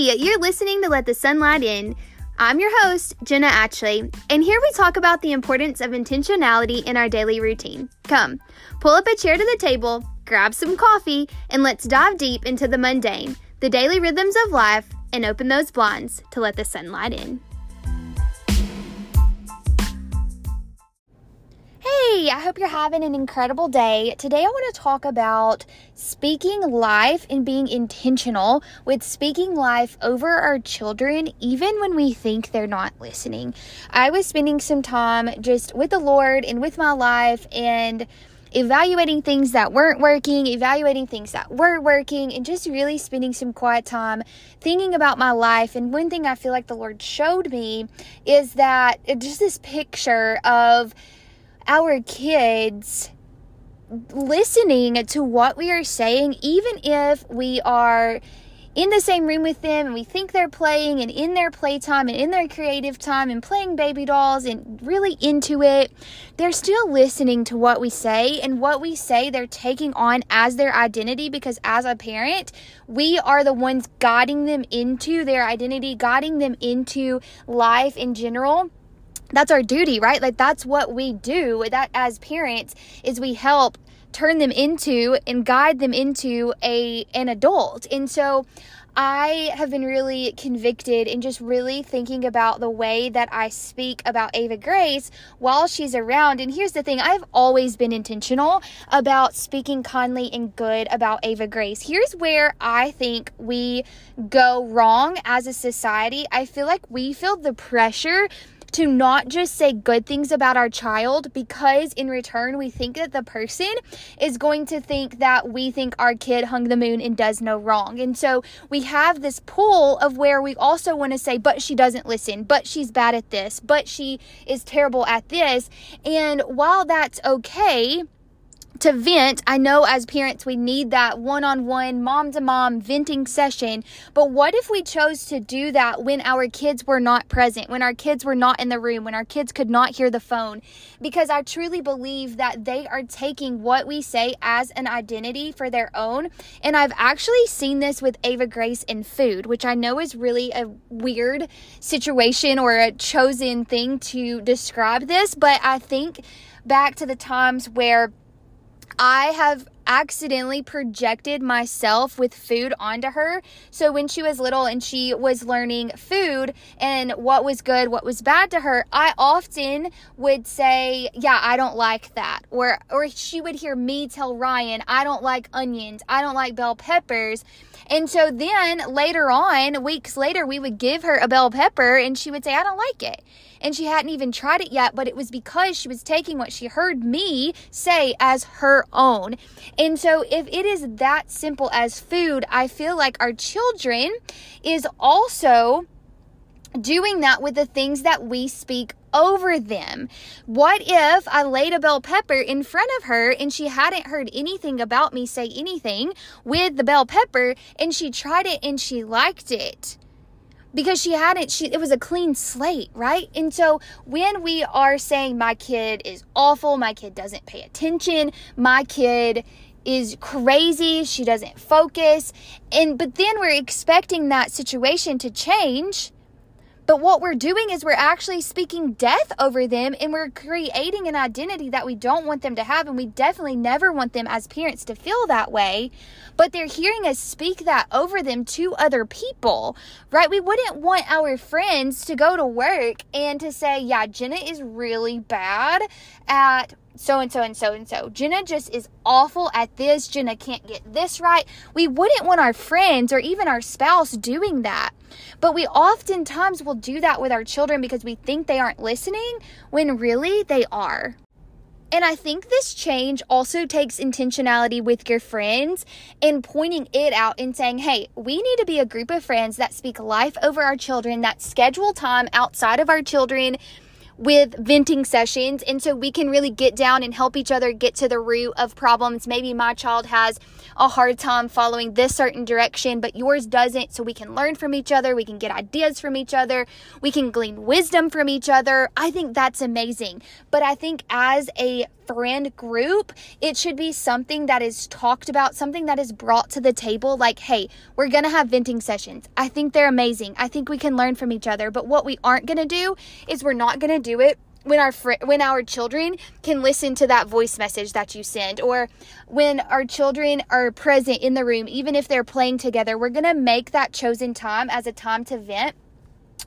Hey, you're listening to Let the Sunlight In. I'm your host, Jenna Ashley, and here we talk about the importance of intentionality in our daily routine. Come, pull up a chair to the table, grab some coffee, and let's dive deep into the mundane, the daily rhythms of life, and open those blinds to let the sunlight in. Hey, I hope you're having an incredible day. Today, I want to talk about speaking life and being intentional with speaking life over our children, even when we think they're not listening. I was spending some time just with the Lord and with my life and evaluating things that weren't working, evaluating things that were working, and just really spending some quiet time thinking about my life. And one thing I feel like the Lord showed me is that uh, just this picture of our kids listening to what we are saying, even if we are in the same room with them and we think they're playing and in their playtime and in their creative time and playing baby dolls and really into it, they're still listening to what we say and what we say they're taking on as their identity because as a parent, we are the ones guiding them into their identity, guiding them into life in general that's our duty, right? Like that's what we do that as parents is we help turn them into and guide them into a an adult. And so I have been really convicted and just really thinking about the way that I speak about Ava Grace while she's around. And here's the thing I've always been intentional about speaking kindly and good about Ava Grace. Here's where I think we go wrong as a society. I feel like we feel the pressure to not just say good things about our child because in return we think that the person is going to think that we think our kid hung the moon and does no wrong. And so we have this pull of where we also want to say, but she doesn't listen, but she's bad at this, but she is terrible at this. And while that's okay, to vent. I know as parents we need that one on one, mom to mom venting session. But what if we chose to do that when our kids were not present, when our kids were not in the room, when our kids could not hear the phone? Because I truly believe that they are taking what we say as an identity for their own. And I've actually seen this with Ava Grace in food, which I know is really a weird situation or a chosen thing to describe this. But I think back to the times where I have accidentally projected myself with food onto her. So when she was little and she was learning food and what was good, what was bad to her, I often would say, "Yeah, I don't like that." Or or she would hear me tell Ryan, "I don't like onions. I don't like bell peppers." And so then later on, weeks later, we would give her a bell pepper and she would say, "I don't like it." and she hadn't even tried it yet, but it was because she was taking what she heard me say as her own. And so, if it is that simple as food, I feel like our children is also doing that with the things that we speak over them. What if I laid a bell pepper in front of her and she hadn't heard anything about me say anything with the bell pepper and she tried it and she liked it? because she hadn't she it was a clean slate right and so when we are saying my kid is awful my kid doesn't pay attention my kid is crazy she doesn't focus and but then we're expecting that situation to change but what we're doing is we're actually speaking death over them and we're creating an identity that we don't want them to have. And we definitely never want them as parents to feel that way. But they're hearing us speak that over them to other people, right? We wouldn't want our friends to go to work and to say, yeah, Jenna is really bad at so and so and so and so. Jenna just is awful at this. Jenna can't get this right. We wouldn't want our friends or even our spouse doing that. But we oftentimes will do that with our children because we think they aren't listening when really they are. And I think this change also takes intentionality with your friends and pointing it out and saying, hey, we need to be a group of friends that speak life over our children, that schedule time outside of our children with venting sessions. And so we can really get down and help each other get to the root of problems. Maybe my child has a hard time following this certain direction, but yours doesn't. So we can learn from each other. We can get ideas from each other. We can glean wisdom from each other. I think that's amazing. But I think as a friend group, it should be something that is talked about, something that is brought to the table. Like, hey, we're going to have venting sessions. I think they're amazing. I think we can learn from each other. But what we aren't going to do is we're not going to do it when our fr- when our children can listen to that voice message that you send or when our children are present in the room even if they're playing together we're going to make that chosen time as a time to vent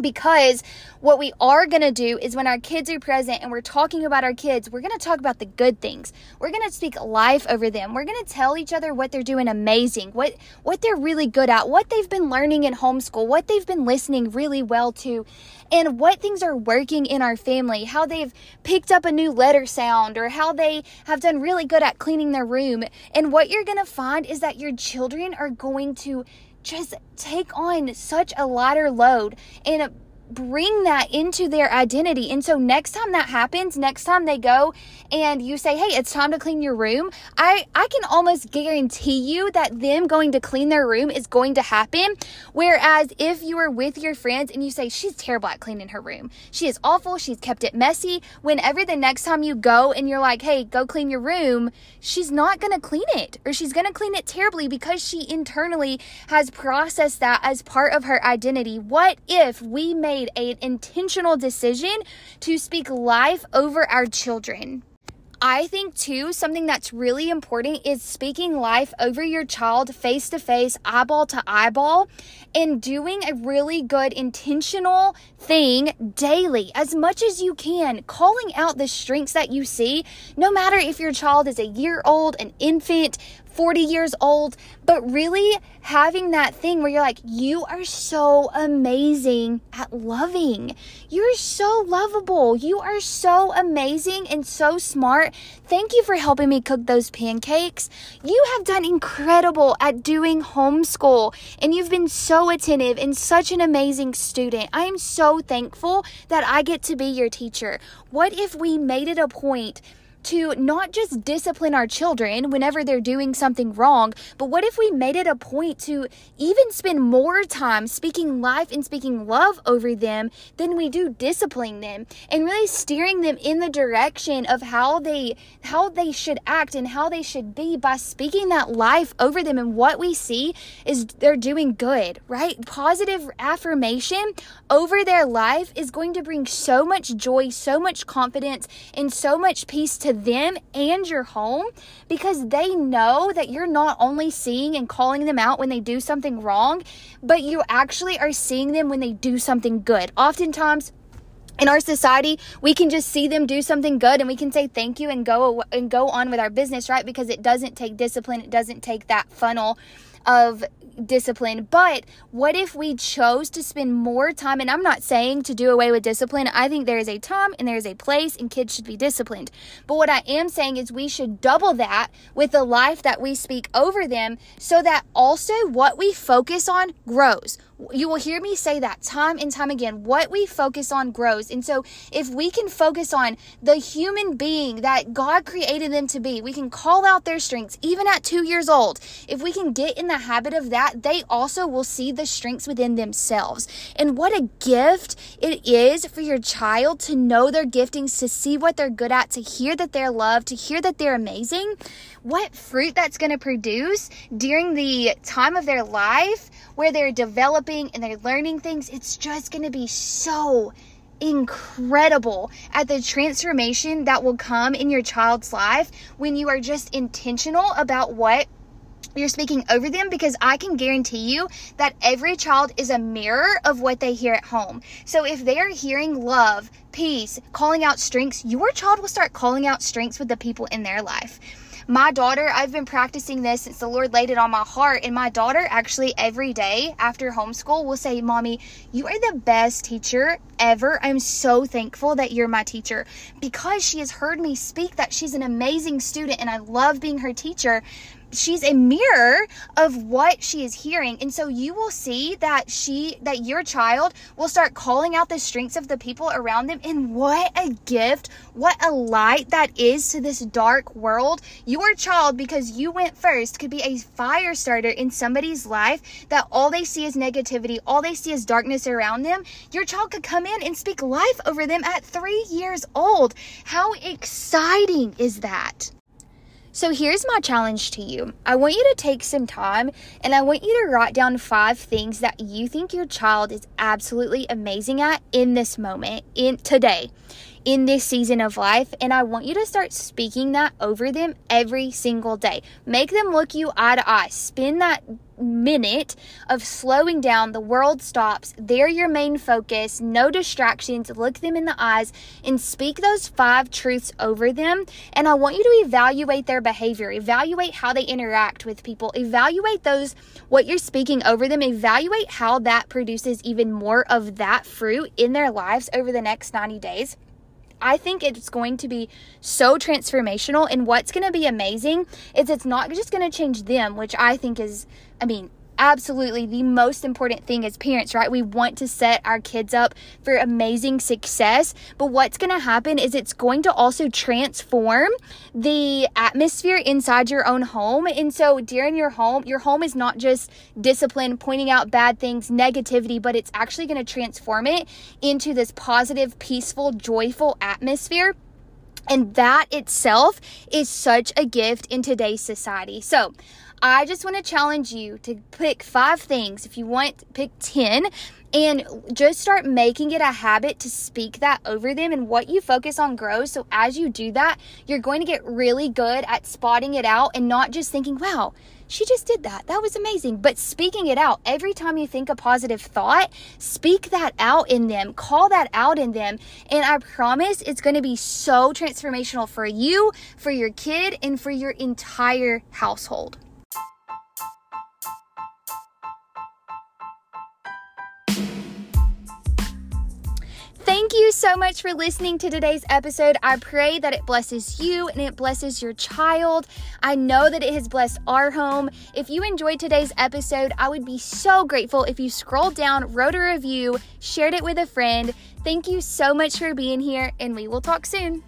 because what we are going to do is when our kids are present and we're talking about our kids, we're going to talk about the good things. We're going to speak life over them. We're going to tell each other what they're doing amazing, what what they're really good at, what they've been learning in homeschool, what they've been listening really well to, and what things are working in our family, how they've picked up a new letter sound or how they have done really good at cleaning their room. And what you're going to find is that your children are going to just take on such a lighter load and bring that into their identity. And so next time that happens, next time they go and you say, "Hey, it's time to clean your room." I I can almost guarantee you that them going to clean their room is going to happen. Whereas if you are with your friends and you say, "She's terrible at cleaning her room. She is awful. She's kept it messy." Whenever the next time you go and you're like, "Hey, go clean your room," she's not going to clean it or she's going to clean it terribly because she internally has processed that as part of her identity. What if we made made an intentional decision to speak life over our children. I think too, something that's really important is speaking life over your child face to face, eyeball to eyeball, and doing a really good intentional thing daily as much as you can, calling out the strengths that you see, no matter if your child is a year old, an infant, 40 years old, but really having that thing where you're like, you are so amazing at loving. You're so lovable. You are so amazing and so smart. Thank you for helping me cook those pancakes. You have done incredible at doing homeschool and you've been so attentive and such an amazing student. I am so thankful that I get to be your teacher. What if we made it a point? To not just discipline our children whenever they're doing something wrong, but what if we made it a point to even spend more time speaking life and speaking love over them than we do disciplining them and really steering them in the direction of how they how they should act and how they should be by speaking that life over them and what we see is they're doing good, right? Positive affirmation over their life is going to bring so much joy, so much confidence and so much peace to to them and your home because they know that you're not only seeing and calling them out when they do something wrong, but you actually are seeing them when they do something good. Oftentimes, in our society we can just see them do something good and we can say thank you and go and go on with our business right because it doesn't take discipline it doesn't take that funnel of discipline. But what if we chose to spend more time? And I'm not saying to do away with discipline. I think there is a time and there is a place, and kids should be disciplined. But what I am saying is we should double that with the life that we speak over them so that also what we focus on grows. You will hear me say that time and time again. What we focus on grows. And so, if we can focus on the human being that God created them to be, we can call out their strengths, even at two years old. If we can get in the habit of that, they also will see the strengths within themselves. And what a gift it is for your child to know their giftings, to see what they're good at, to hear that they're loved, to hear that they're amazing. What fruit that's going to produce during the time of their life where they're developing and they're learning things, it's just going to be so incredible at the transformation that will come in your child's life when you are just intentional about what you're speaking over them because I can guarantee you that every child is a mirror of what they hear at home. So if they are hearing love, peace, calling out strengths, your child will start calling out strengths with the people in their life. My daughter, I've been practicing this since the Lord laid it on my heart. And my daughter actually every day after homeschool will say, Mommy, you are the best teacher ever. I'm so thankful that you're my teacher because she has heard me speak that she's an amazing student and I love being her teacher she's a mirror of what she is hearing. And so you will see that she that your child will start calling out the strengths of the people around them. And what a gift what a light that is to this dark world. Your child because you went first could be a fire starter in somebody's life that all they see is negativity all they see is darkness around them. Your child could come in and speak life over them at 3 years old. How exciting is that so here's my challenge to you. I want you to take some time and I want you to write down five things that you think your child is absolutely amazing at in this moment, in today in this season of life. And I want you to start speaking that over them every single day. Make them look you eye to eye. Spend that minute of slowing down. The world stops. They're your main focus. No distractions. Look them in the eyes and speak those five truths over them. And I want you to evaluate their behavior, evaluate how they interact with people, evaluate those, what you're speaking over them, evaluate how that produces even more of that fruit in their lives over the next 90 days. I think it's going to be so transformational. And what's going to be amazing is it's not just going to change them, which I think is, I mean, absolutely the most important thing as parents, right? We want to set our kids up for amazing success. But what's going to happen is it's going to also transform the atmosphere inside your own home. And so during your home, your home is not just discipline, pointing out bad things, negativity, but it's actually going to transform it into this positive, peaceful, joyful atmosphere. And that itself is such a gift in today's society. So, I just want to challenge you to pick five things. If you want, pick 10 and just start making it a habit to speak that over them and what you focus on grows. So as you do that, you're going to get really good at spotting it out and not just thinking, wow, she just did that. That was amazing. But speaking it out, every time you think a positive thought, speak that out in them, call that out in them. And I promise it's going to be so transformational for you, for your kid, and for your entire household. Thank you so much for listening to today's episode. I pray that it blesses you and it blesses your child. I know that it has blessed our home. If you enjoyed today's episode, I would be so grateful if you scrolled down, wrote a review, shared it with a friend. Thank you so much for being here, and we will talk soon.